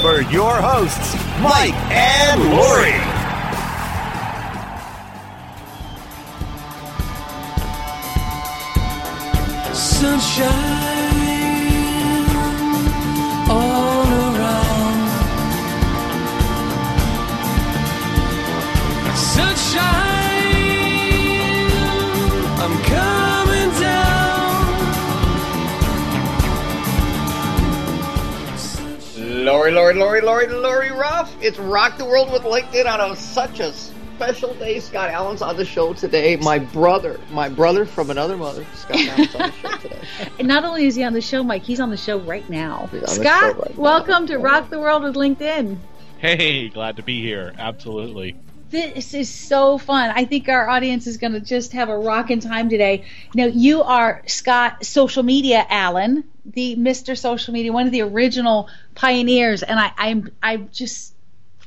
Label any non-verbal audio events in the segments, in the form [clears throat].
for your hosts, Mike and Lori. Sunshine Lori, Lori, Lori, Lori, Lori Ruff. It's Rock the World with LinkedIn on a, such a special day. Scott Allen's on the show today. My brother, my brother from another mother, Scott Allen's on the show [laughs] today. And not only is he on the show, Mike, he's on the show right now. He's on the Scott, show right now. welcome to Rock the World with LinkedIn. Hey, glad to be here. Absolutely. This is so fun. I think our audience is going to just have a rocking time today. Now, you are Scott Social Media Allen, the Mr. Social Media, one of the original pioneers, and I, I'm I'm just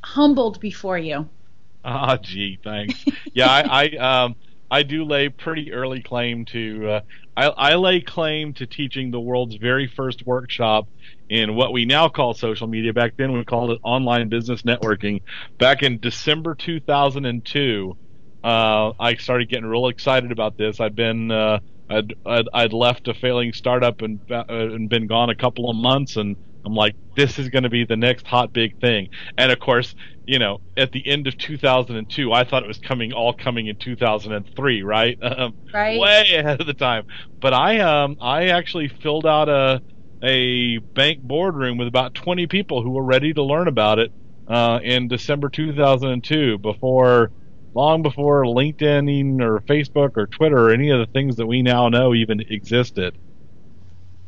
humbled before you. Ah, gee, thanks. Yeah, I, I um I do lay pretty early claim to uh, I, I lay claim to teaching the world's very first workshop in what we now call social media. Back then we called it online business networking. Back in December 2002, uh, I started getting real excited about this. I'd been uh, I'd, I'd I'd left a failing startup and uh, and been gone a couple of months and I'm like, this is going to be the next hot big thing. And of course, you know, at the end of 2002, I thought it was coming all coming in 2003, right? Um, [laughs] Right. Way ahead of the time. But I um I actually filled out a a bank boardroom with about 20 people who were ready to learn about it uh, in December 2002 before long before LinkedIn or Facebook or Twitter or any of the things that we now know even existed.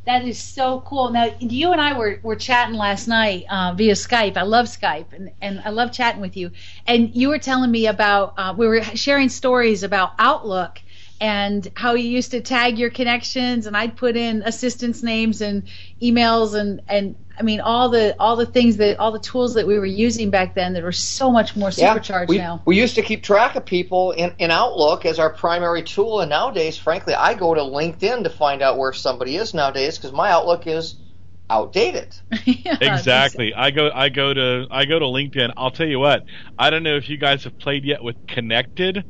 That is so cool. Now, you and I were, were chatting last night uh, via Skype. I love Skype, and, and I love chatting with you. And you were telling me about, uh, we were sharing stories about Outlook and how you used to tag your connections, and I'd put in assistants' names and emails, and, and I mean, all the all the things that all the tools that we were using back then that were so much more supercharged we, now. we used to keep track of people in, in Outlook as our primary tool, and nowadays, frankly, I go to LinkedIn to find out where somebody is nowadays because my Outlook is outdated. [laughs] Yeah, exactly. I go I go to I go to LinkedIn. I'll tell you what. I don't know if you guys have played yet with Connected.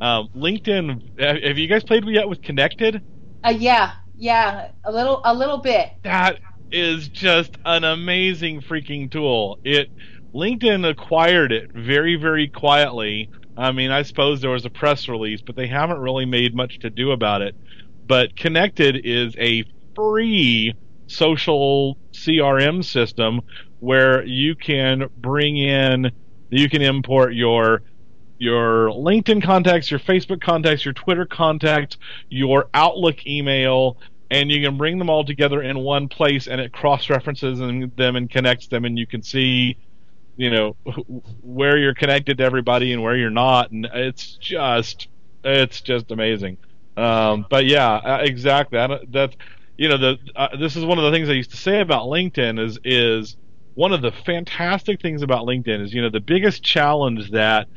Um, LinkedIn. Have you guys played yet with Connected? Uh, yeah, yeah, a little a little bit. That is just an amazing freaking tool. It LinkedIn acquired it very very quietly. I mean, I suppose there was a press release, but they haven't really made much to do about it. But Connected is a free social CRM system where you can bring in you can import your your LinkedIn contacts, your Facebook contacts, your Twitter contacts, your Outlook email, and you can bring them all together in one place, and it cross references them and connects them, and you can see, you know, where you're connected to everybody and where you're not, and it's just it's just amazing. Um, but yeah, uh, exactly. Don't- That's you know the uh, this is one of the things I used to say about LinkedIn is is one of the fantastic things about LinkedIn is you know the biggest challenge that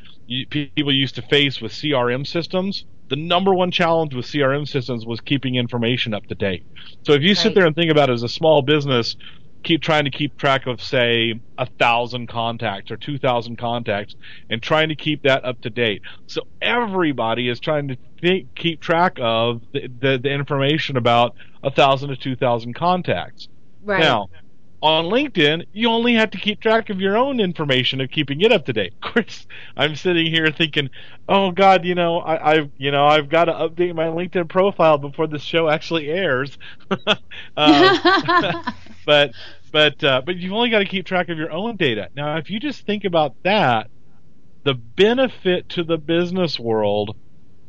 people used to face with CRM systems. The number one challenge with CRM systems was keeping information up to date. So if you sit there and think about it as a small business, keep trying to keep track of say a thousand contacts or two thousand contacts and trying to keep that up to date. So everybody is trying to think, keep track of the, the, the information about a thousand to two thousand contacts. Right. Now, on LinkedIn, you only have to keep track of your own information of keeping it up to date. [laughs] Of course, I'm sitting here thinking, "Oh God, you know, I, I've you know I've got to update my LinkedIn profile before the show actually airs." [laughs] um, [laughs] but but uh, but you've only got to keep track of your own data. Now, if you just think about that, the benefit to the business world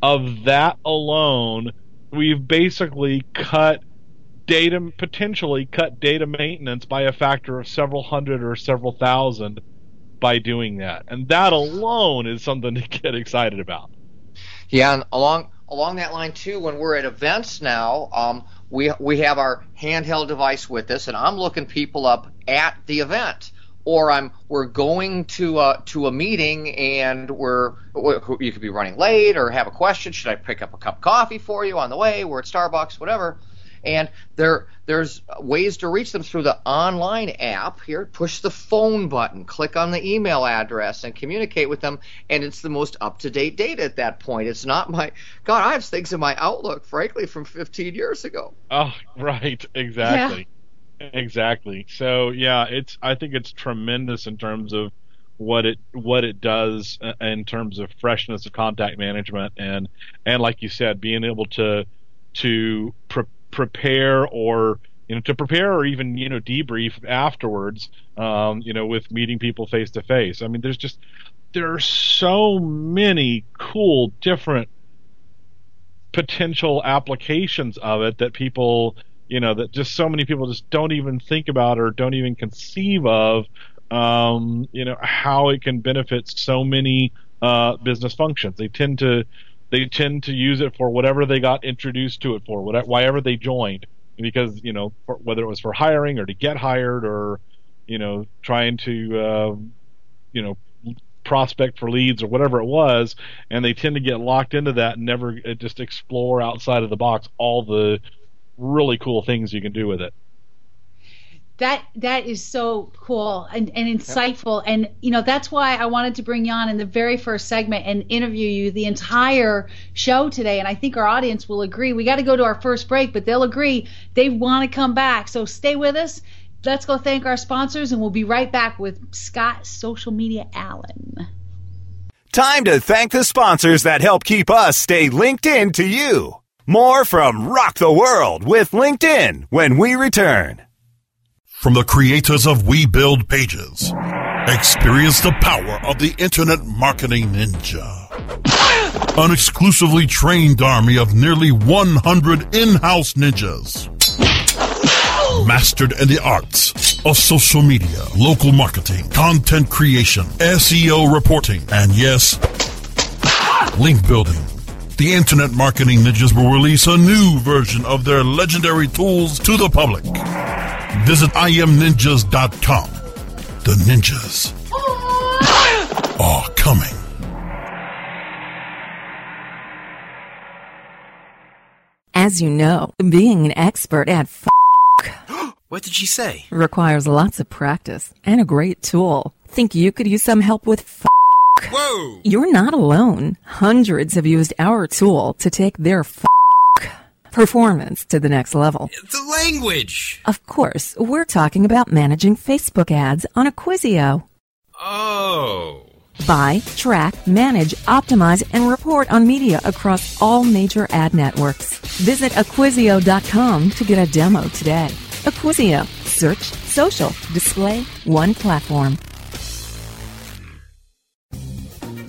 of that alone, we've basically cut data potentially cut data maintenance by a factor of several hundred or several thousand by doing that. And that alone is something [laughs] to get excited about. Yeah, and along along that line too, when we're at events now, um, we we have our handheld device with us, and I'm looking people up at the event, or I'm we're going to a, to a meeting and we're you could be running late or have a question. Should I pick up a cup of coffee for you on the way? We're at Starbucks, whatever. And there there's ways to reach them through the online app. Here, push the phone button, click on the email address, and communicate with them. And it's the most up to date data at that point. It's not my God. I have things in my Outlook, frankly, from 15 years ago. Oh, [laughs] right, exactly. Exactly. So yeah, it's I think it's tremendous in terms of what it what it does uh, in terms of freshness of contact management and and like you said, being able to to pre- prepare or you know to prepare or even you know debrief afterwards. Um, you know, with meeting people face to face. I mean, there's just there are so many cool different potential applications of it that people you know that just so many people just don't even think about or don't even conceive of um, you know how it can benefit so many uh, business functions they tend to they tend to use it for whatever they got introduced to it for whatever why they joined because you know for, whether it was for hiring or to get hired or you know trying to uh, you know prospect for leads or whatever it was and they tend to get locked into that and never uh, just explore outside of the box all the really cool things you can do with it. That that is so cool and, and insightful, and you know that's why I wanted to bring you on in the very first segment and interview you the entire show today. And I think our audience will agree. We got to go to our first break, but they'll agree they want to come back. So stay with us. Let's go thank our sponsors, and we'll be right back with Scott Social Media Allen. Time to thank the sponsors that help keep us stay linked in to you. More from Rock the World with LinkedIn when we return. From the creators of We Build Pages, experience the power of the Internet Marketing Ninja. An exclusively trained army of nearly 100 in-house ninjas. Mastered in the arts of social media, local marketing, content creation, SEO reporting, and yes, link building the Internet Marketing Ninjas will release a new version of their legendary tools to the public. Visit imninjas.com. The ninjas are coming. As you know, being an expert at f- What did she say? requires lots of practice and a great tool. Think you could use some help with f- Whoa! You're not alone. Hundreds have used our tool to take their f- performance to the next level. The language! Of course, we're talking about managing Facebook ads on Acquisio. Oh. Buy, track, manage, optimize, and report on media across all major ad networks. Visit Acquisio.com to get a demo today. Acquisio. Search, social, display, one platform.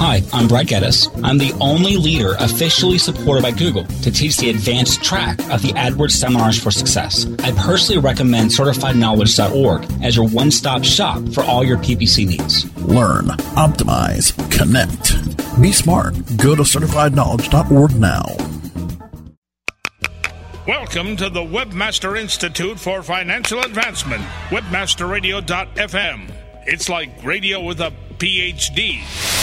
Hi, I'm Brad Geddes. I'm the only leader officially supported by Google to teach the advanced track of the AdWords Seminars for Success. I personally recommend CertifiedKnowledge.org as your one-stop shop for all your PPC needs. Learn, optimize, connect. Be smart. Go to certifiedknowledge.org now. Welcome to the Webmaster Institute for Financial Advancement, webmasterradio.fm. It's like radio with a PhD.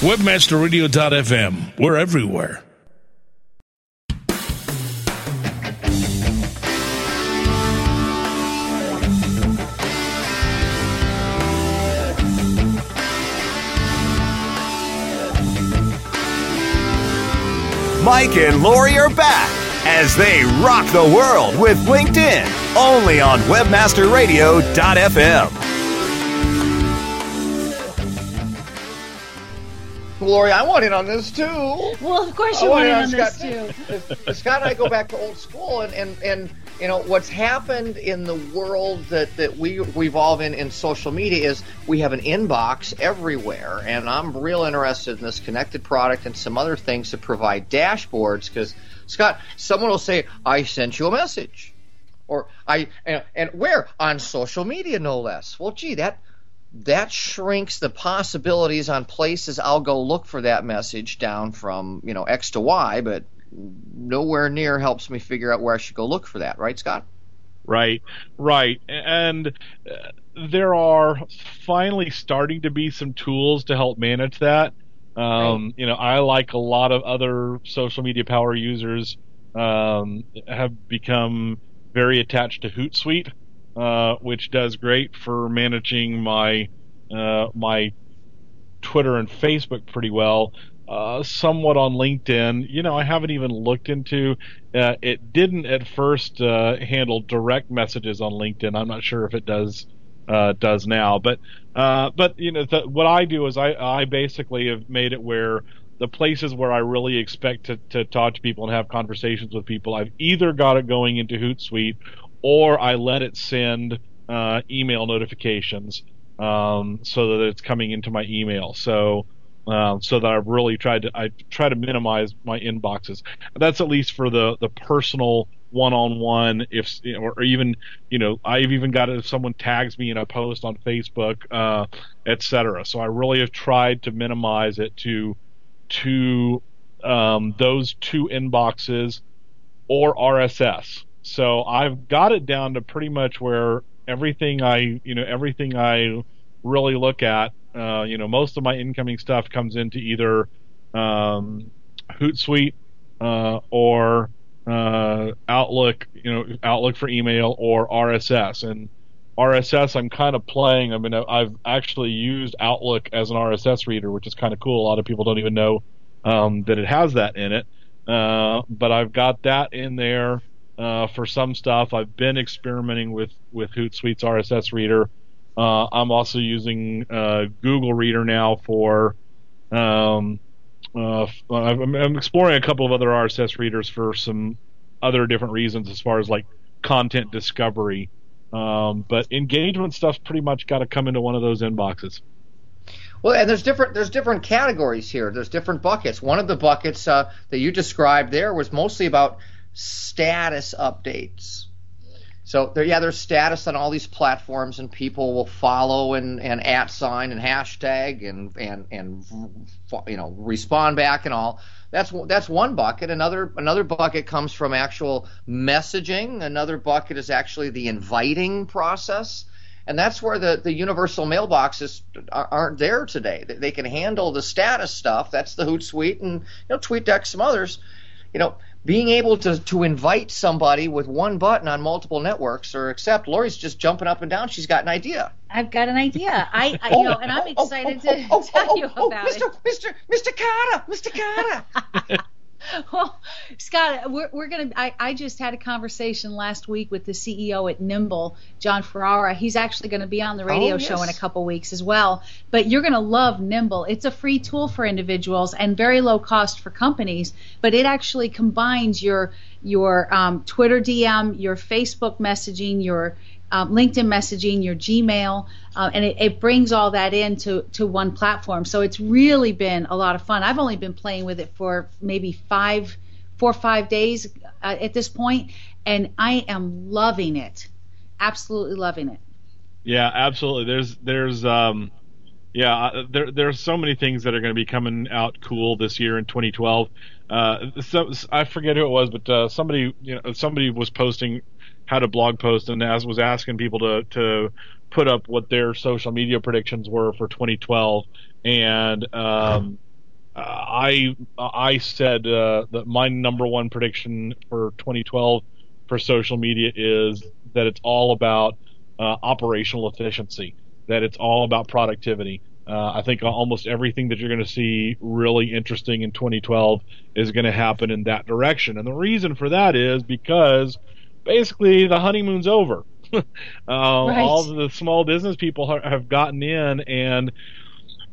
Webmasterradio.fm. We're everywhere. Mike and Lori are back as they rock the world with LinkedIn only on webmasterradio.fm. Lori, I want in on this too. Well, of course you want want in on this too. Scott and I go back to old school, and, and, and you know what's happened in the world that, that we we evolve in in social media is we have an inbox everywhere, and I'm real interested in this connected product and some other things to provide dashboards because Scott, someone will say I sent you a message, or I and, and where on social media no less. Well, gee, that that shrinks the possibilities on places I'll go look for that message down from you know X to Y, but nowhere near helps me figure out where I should go look for that, right, Scott? Right, right. And uh, there are finally starting to be some tools to help manage that. Um, You know, I like a lot of other social media power users um, have become very attached to Hootsuite, uh, which does great for managing my uh, my Twitter and Facebook pretty well. Uh, somewhat on LinkedIn. You know, I haven't even looked into. Uh, it didn't at first uh, handle direct messages on LinkedIn. I'm not sure if it does uh, does now, but uh, but you know, what I do is I I basically have made it where the places where I really expect to, to talk to people and have conversations with people, I've either got it going into Hootsuite or I let it send uh, email notifications um, so that it's coming into my email. So um, so that I've really tried to I try to minimize my inboxes. That's at least for the the personal one-on-one if or even you know I've even got it if someone tags me in a post on Facebook uh, etc so I really have tried to minimize it to to um, those two inboxes or RSS so I've got it down to pretty much where everything I you know everything I really look at uh, you know most of my incoming stuff comes into either um, Hootsuite uh, or uh, Outlook, you know, Outlook for email or RSS. And RSS, I'm kind of playing. I mean, I've actually used Outlook as an RSS reader, which is kind of cool. A lot of people don't even know um, that it has that in it. Uh, but I've got that in there uh, for some stuff. I've been experimenting with with Hootsuite's RSS reader. Uh, I'm also using uh, Google Reader now for. Um, uh, I'm, exploring a couple of other RSS readers for some other different reasons as far as like content discovery. Um, but engagement stuff's pretty much got to come into one of those inboxes. Well, and there's different there's different categories here. There's different buckets. One of the buckets uh, that you described there was mostly about status updates. So there, yeah, there's status on all these platforms, and people will follow and, and at sign and hashtag and and and you know respond back and all. That's that's one bucket. Another another bucket comes from actual messaging. Another bucket is actually the inviting process, and that's where the the universal mailboxes aren't there today. They can handle the status stuff. That's the Hootsuite and you know TweetDeck, some others. You know, being able to, to invite somebody with one button on multiple networks or accept Lori's just jumping up and down. She's got an idea. I've got an idea. I, I you oh, know, and I'm oh, oh, excited to tell you about Mr. it. Mr. Mr. Carter, Mr. Carter. [laughs] [laughs] well, Scott, we're, we're going to. I just had a conversation last week with the CEO at Nimble, Jon Ferrara. He's actually going to be on the radio Oh, show in a couple weeks as well. But you're going to love Nimble. It's a free tool for individuals and very low cost for companies. But it actually combines your your um, Twitter DM, your Facebook messaging, your um, LinkedIn messaging, your Gmail, uh, and it, it brings all that into to one platform. So it's really been a lot of fun. I've only been playing with it for maybe five, four or five days uh, at this point, and I am loving it. Absolutely loving it. Yeah, absolutely. There's there's um yeah, uh, there there's so many things that are going to be coming out cool this year in 2012. Uh so I forget who it was, but uh somebody, you know, somebody was posting had a blog post and as was asking people to to put up what their social media predictions were for 2012 and um I I said uh, that my number one prediction for 2012 for social media is that it's all about uh, operational efficiency, that it's all about productivity. Uh, I think almost everything that you're going to see really interesting in 2012 is going to happen in that direction. And the reason for that is because basically the honeymoon's over. [laughs] uh, Right. All the small business people ha- have gotten in, and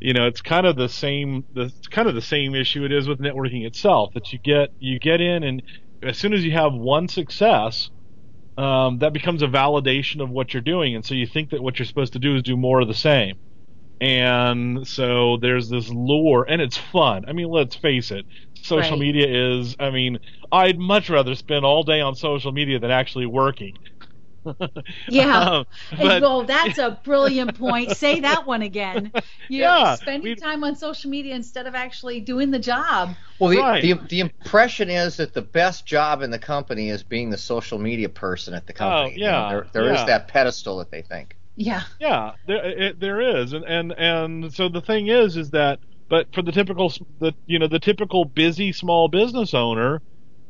you know it's kind of the same. The it's kind of the same issue it is with networking itself. That you get you get in, and as soon as you have one success, um, that becomes a validation of what you're doing, and so you think that what you're supposed to do is do more of the same. And so there's this lure, and it's fun. I mean, let's face it, social Right. media is. I mean, I'd much rather spend all day on social media than actually working. [laughs] Yeah. Um, but- well, that's a brilliant [laughs] point. Say that one again. You're Yeah, spending time on social media instead of actually doing the job. Well, the, Right. the the impression is that the best job in the company is being the social media person at the company. You know, Oh, yeah, there there is yeah. that pedestal that they think. Yeah. Yeah, there it, there is, and and and so the thing is, is that, but for the typical, the you know the typical busy small business owner,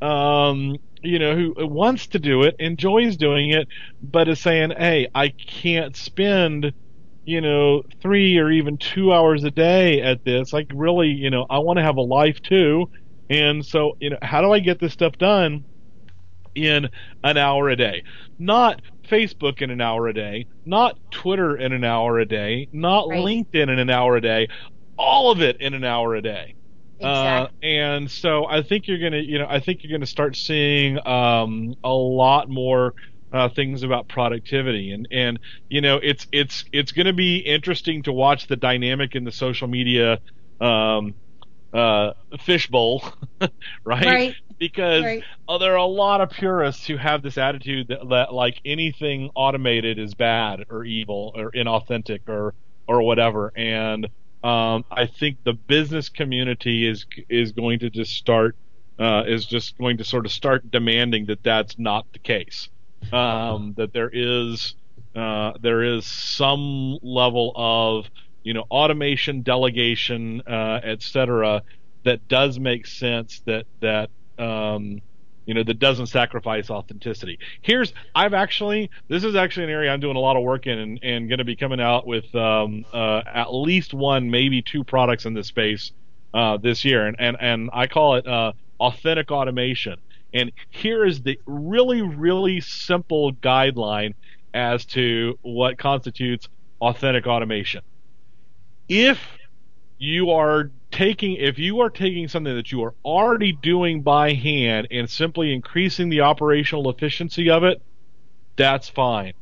um, you know who wants to do it, enjoys doing it, but is saying, hey, I can't spend, you know, three or even two hours a day at this. Like really, you know, I want to have a life too, and so you know, how do I get this stuff done? in an hour a day. Not Facebook in an hour a day, not Twitter in an hour a day, not Right. LinkedIn in an hour a day, all of it in an hour a day. Uh, Exactly. and so I think you're gonna, you know, I think you're gonna start seeing um, a lot more uh, things about productivity, and and you know, it's it's it's gonna be interesting to watch the dynamic in the social media um, uh, fishbowl, [laughs] right? Right. Because Right. uh, there are a lot of purists who have this attitude that, that like anything automated is bad or evil or inauthentic or or whatever, and um, I think the business community is is going to just start uh, is just going to sort of start demanding that that's not the case. Um, that there is uh, there is some level of you know automation, delegation, uh, et cetera, that does make sense. That that um, you know that doesn't sacrifice authenticity. Here's I've actually this is actually an area I'm doing a lot of work in and, and going to be coming out with um, uh, at least one, maybe two products in this space uh, this year, and and and I call it uh, authentic automation. And here is the really really simple guideline as to what constitutes authentic automation. If you are taking if you are taking something that you are already doing by hand and simply increasing the operational efficiency of it, that's fine.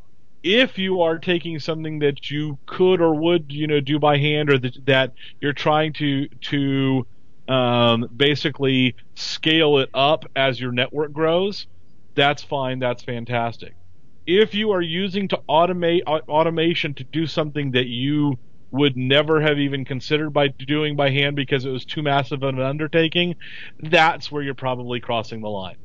If you are taking something that you could or would, you know, do by hand, or that, that you're trying to to um, basically scale it up as your network grows, that's fine. That's fantastic. If you are using to automate au- automation to do something that you would never have even considered by doing by hand because it was too massive of an undertaking, that's where you're probably crossing the line.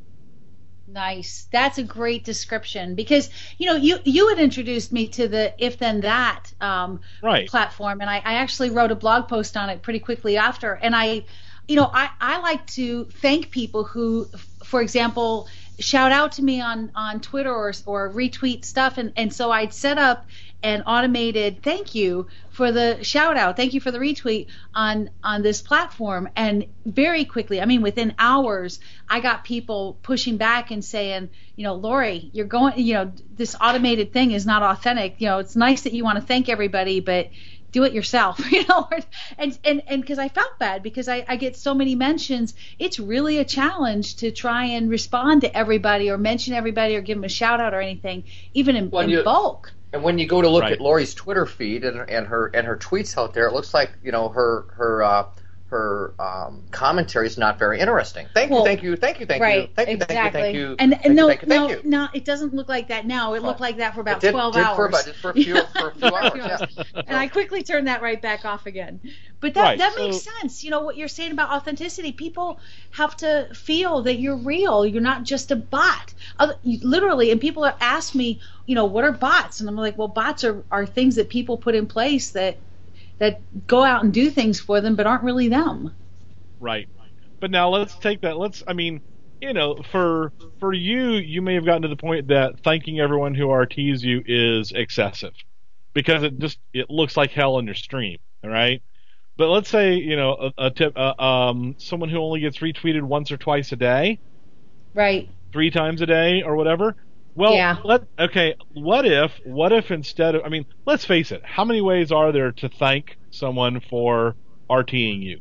Nice. That's a great description because you know you you had introduced me to the if then that um, Right. platform, and I, I actually wrote a blog post on it pretty quickly after. And I, you know, I I like to thank people who, for example, shout out to me on on Twitter or or retweet stuff, and and so I'd set up an automated thank you for the shout out thank you for the retweet on on this platform. And very quickly i mean within hours i got people pushing back and saying you know lori you're going you know this automated thing is not authentic. You know it's nice that you want to thank everybody but do it yourself [laughs] you know and and and because i felt bad because I, I get so many mentions it's really a challenge to try and respond to everybody or mention everybody or give them a shout out or anything even in, When in you- bulk And when you go to look Right. at Lori's Twitter feed and, and her and her tweets out there, it looks like you know her her uh, her um, commentary is not very interesting. Thank Well, you, thank you, thank you, thank right, you, thank you, exactly. thank you, thank you, And, thank and you, no, thank you, no, thank you. no, it doesn't look like that now. It looked like that for about It did, 12 did hours. For, about, for a few [laughs] for a few hours. Yeah. and I quickly turned that right back off again. But that Right, that so- makes sense. You know what you're saying about authenticity. People have to feel that you're real. You're not just a bot. Other, you, literally, and people ask me, you know, what are bots? And I'm like, well, bots are are things that people put in place that that go out and do things for them, but aren't really them. Right. But now let's take that. Let's. I mean, you know, for for you, you may have gotten to the point that thanking everyone who RTs you is excessive because it just it looks like hell on your stream. All right. But let's say you know a, a tip, uh, um, someone who only gets retweeted once or twice a day, Right. three times a day or whatever. Well, Yeah. let okay. What if what if instead of I mean, let's face it. How many ways are there to thank someone for RTing you?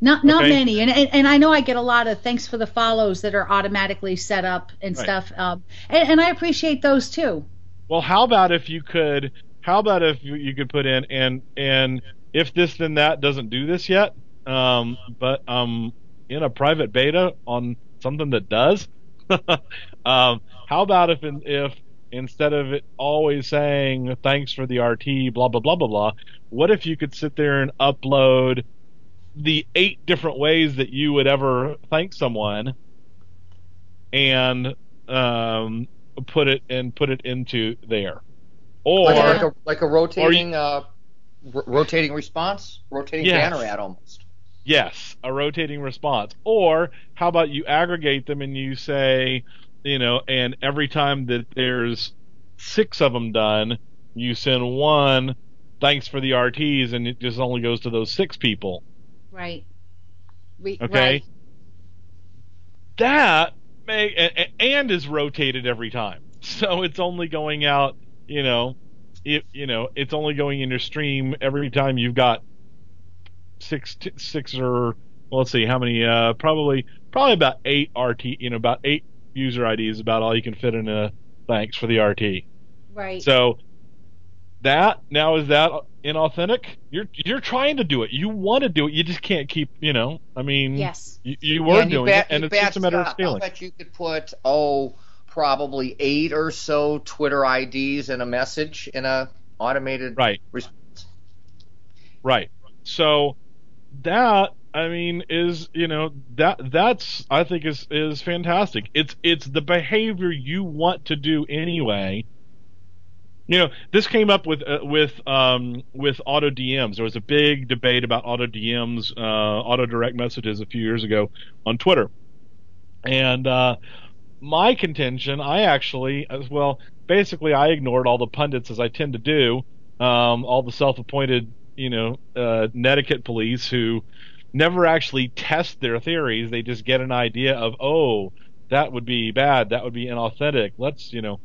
Not not Okay. many, and, and and I know I get a lot of thanks for the follows that are automatically set up and Right. stuff, um, and, and I appreciate those too. Well, how about if you could? How about if you, you could put in and and if this then that doesn't do this yet, um, but um, in a private beta on something that does. [laughs] um, how about if in, if instead of it always saying thanks for the RT, blah blah blah blah blah, what if you could sit there and upload the eight different ways that you would ever thank someone, and um, put it and put it into there, or like, a like a rotating uh, r- rotating response, rotating Yes. banner ad almost. Yes, a rotating response. Or how about you aggregate them and you say, you know, and every time that there's six of them done, you send one, thanks for the RTs, and it just only goes to those six people. Right. Re- Okay. Right. That may and is rotated every time, [laughs] so it's only going out. You know, it you know it's only going in your stream every time you've got six six or well, let's see how many. Uh, probably probably about eight RT. You know, about eight user IDs. About all you can fit in a thanks for the RT. Right. So that now is that inauthentic? You're you're trying to do it. You want to do it. You just can't keep. You know. I mean. Yes. You, you Yeah, were you doing bet- it, and it's just a matter of uh, Scott, scaling. I'll bet you could put oh probably eight or so Twitter IDs in a message in a automated Right. response. Right. So that I mean is you know that that's I think is is fantastic. It's it's the behavior you want to do anyway. You know, this came up with uh, with um, with auto DMs. There was a big debate about auto DMs, uh, auto direct messages a few years ago on Twitter, and uh, my contention, I actually, as well, basically, I ignored all the pundits as I tend to do, um, all the self-appointed, you know, uh, netiquette police who never actually test their theories. They just get an idea of, oh, that would be bad, that would be inauthentic. Let's, you know.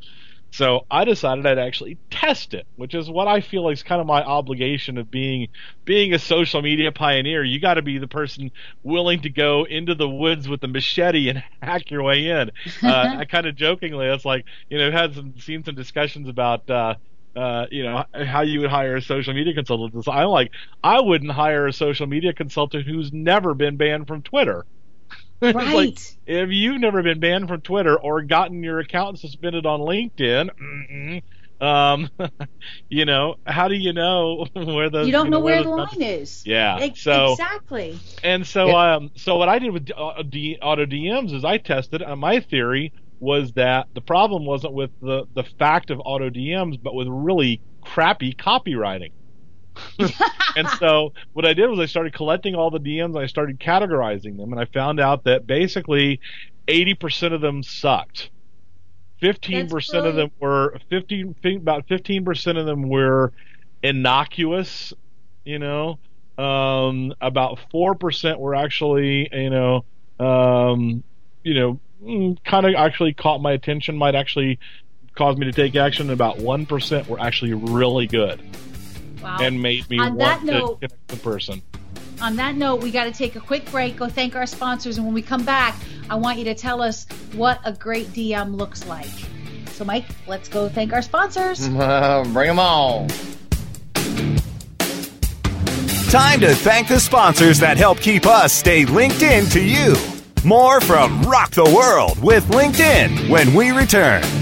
So I decided I'd actually test it, which is what I feel is kind of my obligation of being being a social media pioneer. You got to be the person willing to go into the woods with the machete and [laughs] hack your way in. Uh, [laughs] I kind of jokingly, it's like you know, had some seen some discussions about. Uh, uh, you know how you would hire a social media consultant. I'm like, I wouldn't hire a social media consultant who's never been banned from Twitter. [laughs] It's like, Right. if you've never been banned from Twitter or gotten your account suspended on LinkedIn, um, [laughs] you know, how do you know [laughs] where the you don't know where the line is. Yeah, Ex- so- exactly. and so, um, so what I did with uh, D, auto DMs is I tested, and my theory was that the problem wasn't with the the fact of auto DMs, but with really crappy copywriting. [laughs] and so what I did was I started collecting all the DMs and I started categorizing them, and I found out that basically 80% of them sucked. 15% of them were 15 about 15% of them were innocuous, you know. Um, about 4% were actually, you know, um, you know, Mm, kind of actually caught my attention, might actually cause me to take action. and About 1% were actually really good Wow. and made me On want that to note- connect the person. On that note, we got to take a quick break, go thank our sponsors, and when we come back, I want you to tell us what a great DM looks like. So, Mike, let's go thank our sponsors. [laughs] Bring them all. Time to thank the sponsors that help keep us stay linked in to you. More from Rock the World with LinkedIn when we return.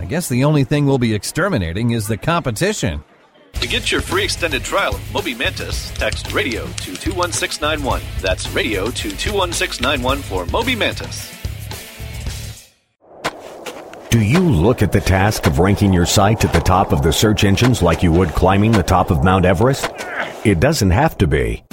I guess the only thing we'll be exterminating is the competition. To get your free extended trial of Moby Mantis, text radio to 21691. That's radio to 21691 for Moby Mantis. Do you look at the task of ranking your site at the top of the search engines like you would climbing the top of Mount Everest? It doesn't have to be.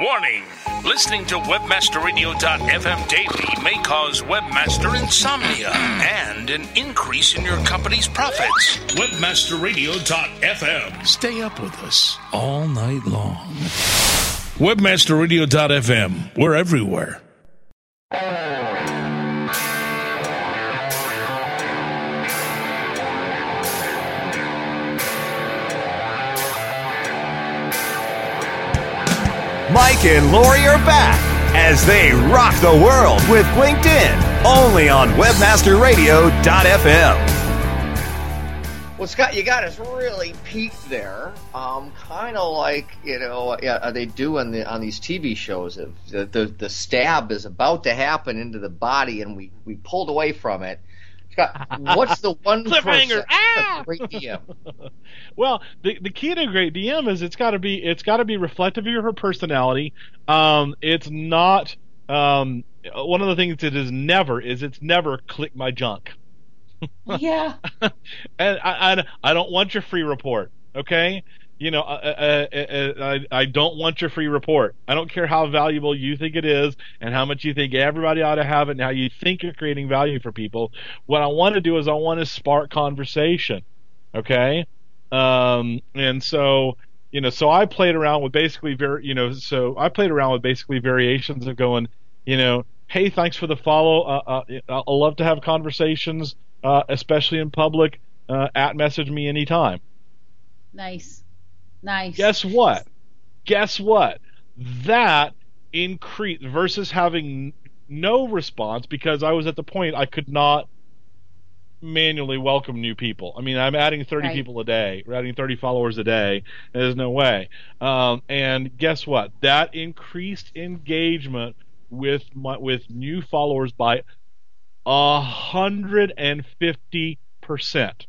Warning! Listening to WebmasterRadio.fm daily may cause webmaster insomnia [clears throat] and an increase in your company's profits. WebmasterRadio.fm. Stay up with us all night long. WebmasterRadio.fm. We're everywhere. Mike and Lori are back as they rock the world with LinkedIn, only on WebmasterRadio.fm. Well, Scott, you got us really piqued there. Um, kind of like you know, yeah, they do on the on these TV shows? The, the the stab is about to happen into the body, and we we pulled away from it. Scott, what's the one [laughs] Cliffhanger. Ah! Great DM. [laughs] well, the the key to a great DM is it's got to be it's got to be reflective of her personality. Um, it's not um, one of the things that is never is it's never click my junk. [laughs] yeah. and I, I, I don't want your free report. Okay. You know, I, I, I, I don't want your free report. I don't care how valuable you think it is and how much you think everybody ought to have it and how you think you're creating value for people. What I want to do is I want to spark conversation. Okay. Um, and so, you know, so I played around with basically very, you know, so I played around with basically variations of going, you know, hey, thanks for the follow. Uh, uh, I'll love to have conversations, uh, especially in public. Uh, at message me anytime. Nice. Nice. Guess what? Guess what? That increased versus having no response because I was at the point I could not manually welcome new people. I mean, I'm adding 30 Right. people a day. We're adding 30 followers a day. There's no way. Um, and guess what? That increased engagement with my with new followers by a hundred and fifty percent.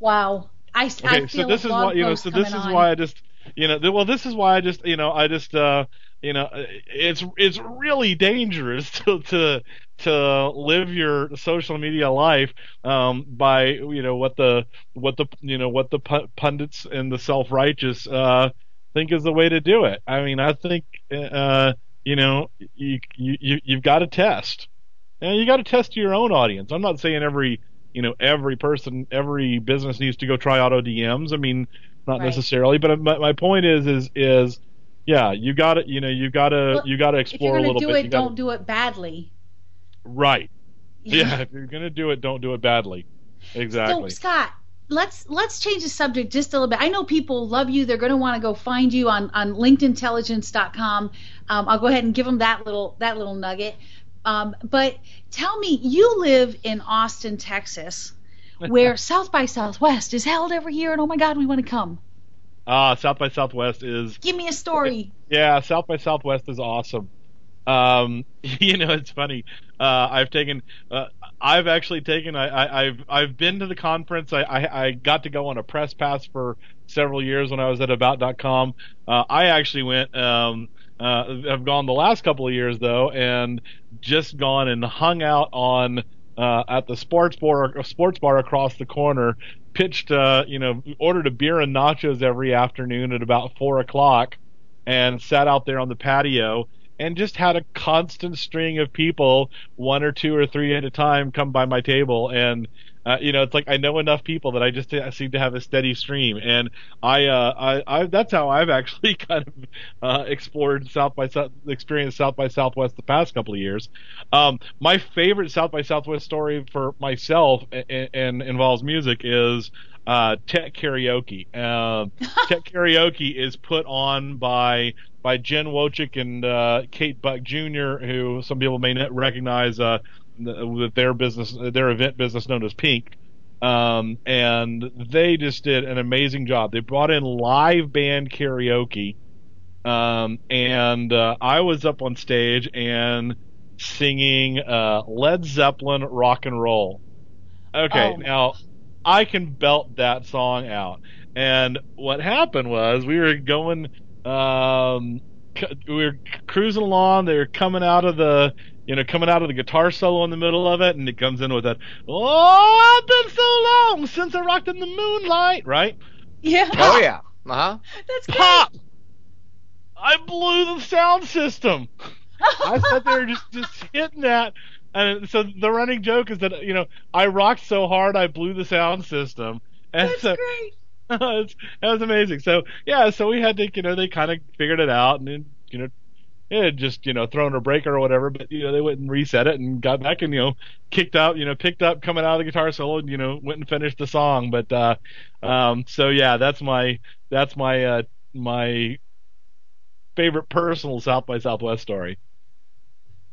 Wow. I, I Okay, feel so this is why you know. So this is on. why I just you know. Well, this is why I just you know. I just uh you know. It's it's really dangerous [laughs] to to to live your social media life um by you know what the what the you know what the pundits and the self righteous uh think is the way to do it. I mean, I think uh you know you you you- you've got to test. And you got to test your own audience. I'm not saying every you know every person every business needs to go try auto DMs. I mean, not Right. necessarily, but my, my point is is is yeah, you got to you know you got to Well, you got to explore a little do bit. it, gotta- don't do it badly. right. [laughs] Yeah, if you're gonna do it, don't do it badly. Exactly. So Scott, let's let's change the subject just a little bit. I know people love you. They're going to want to go find you on on LinkedIntelligence.com. Um, I'll go ahead and give them that little that little nugget. Um, but tell me, you live in Austin, Texas, where [laughs] South by Southwest is held every year, and oh my God, we want to come. Ah, South by Southwest is Give me a story. yeah, South by Southwest is awesome. Um, [laughs] you know, it's funny. Uh, I've taken, uh, I've actually taken, I, I, I've, I've been to the conference. I, I, I got to go on a press pass for several years when I was at About.com. Uh, I actually went, um, uh, I've gone the last couple of years though, and just gone and hung out on, uh, at the sports bar, sports bar across the corner. Pitched, uh, you know, ordered a beer and nachos every afternoon at about four o'clock, and sat out there on the patio and just had a constant string of people, one or two or three at a time, come by my table. And, uh, you know, it's like I know enough people that I just I seem to have a steady stream. And I, uh, I, I that's how I've actually [laughs] kind of uh, explored South by South, experienced South by Southwest the past couple of years. Um, my favorite South by Southwest story for myself and, and involves music is uh, Tech Karaoke. [laughs] Uh, Tech Karaoke is put on by by Jen Wojcik and uh, Kate Buck Jr., who some people may not recognize uh, with their business, their event business known as Pink. Um, and they just did an amazing job. They brought in live band karaoke, um, and uh, I was up on stage and singing uh, Led Zeppelin rock and roll. Okay, Oh. now I can belt that song out. And what happened was we were going, um, we were cruising along. They were coming out of the, you know, coming out of the guitar solo in the middle of it, and it comes in with that, "Oh, it's been so long since I rocked in the moonlight," right? Yeah. Oh yeah. Uh huh. [laughs] That's pop. I blew the sound system. [laughs] I sat there just just hitting that, and so the running joke is that you know I rocked so hard I blew the sound system. And That's so, great. it's, [laughs] that was amazing. So yeah, so we had to you know they kind of figured it out and then you know it had just you know thrown a breaker or whatever, but you know they went and reset it and got back and you know kicked out you know picked up coming out of the guitar solo and you know went and finished the song. But uh, um, so yeah, that's my that's my uh, my favorite personal South by Southwest story.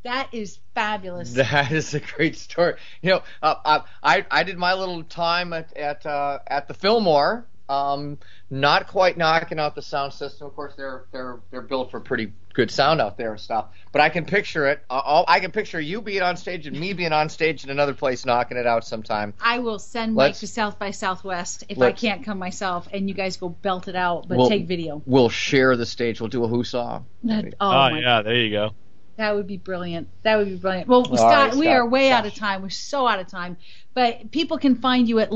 That is fabulous. [laughs] That is a great story. You know, uh, uh, I I did my little time at at uh, at the Fillmore. Um, not quite knocking out the sound system. Of course, they're they're they're built for pretty good sound out there and stuff. But I can picture it. All- I can picture you being on stage and me being on stage in another place knocking it out sometime. I will send Mike Let's- to South by Southwest if I can't come myself, and you guys go belt it out, but We'll- take video. We'll share the stage. We'll do a who saw. That, oh, oh my yeah, there you go. That would be brilliant. That would be brilliant. Well, All Scott, right, we are way out of time. We're so out of time. But people can find you at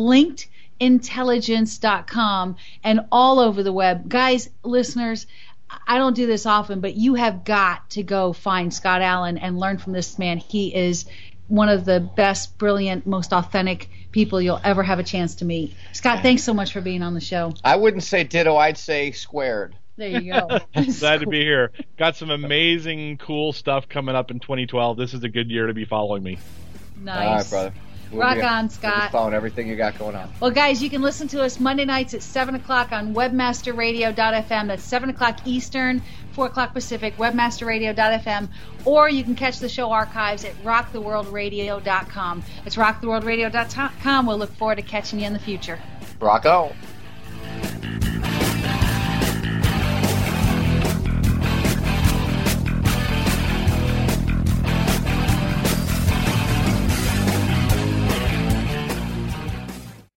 linkedintelligence.com and all over the web. Guys, listeners, I don't do this often, but you have got to go find Scott Allen and learn from this man. He is one of the best, brilliant, most authentic people you'll ever have a chance to meet. Scott, thanks so much for being on the show. I wouldn't say ditto. I'd say squared. There you go. [laughs] Glad to be here. Got some amazing, cool stuff coming up in 2012. This is a good year to be following me. Nice. All right, brother. Rock on, we'll Scott. following everything you got going on. Well, guys, you can listen to us Monday nights at 7 o'clock on webmasterradio.fm. That's 7 o'clock Eastern, 4 o'clock Pacific, webmasterradio.fm. Or you can catch the show archives at rocktheworldradio.com. It's rocktheworldradio.com. We'll look forward to catching you in the future. Rock on.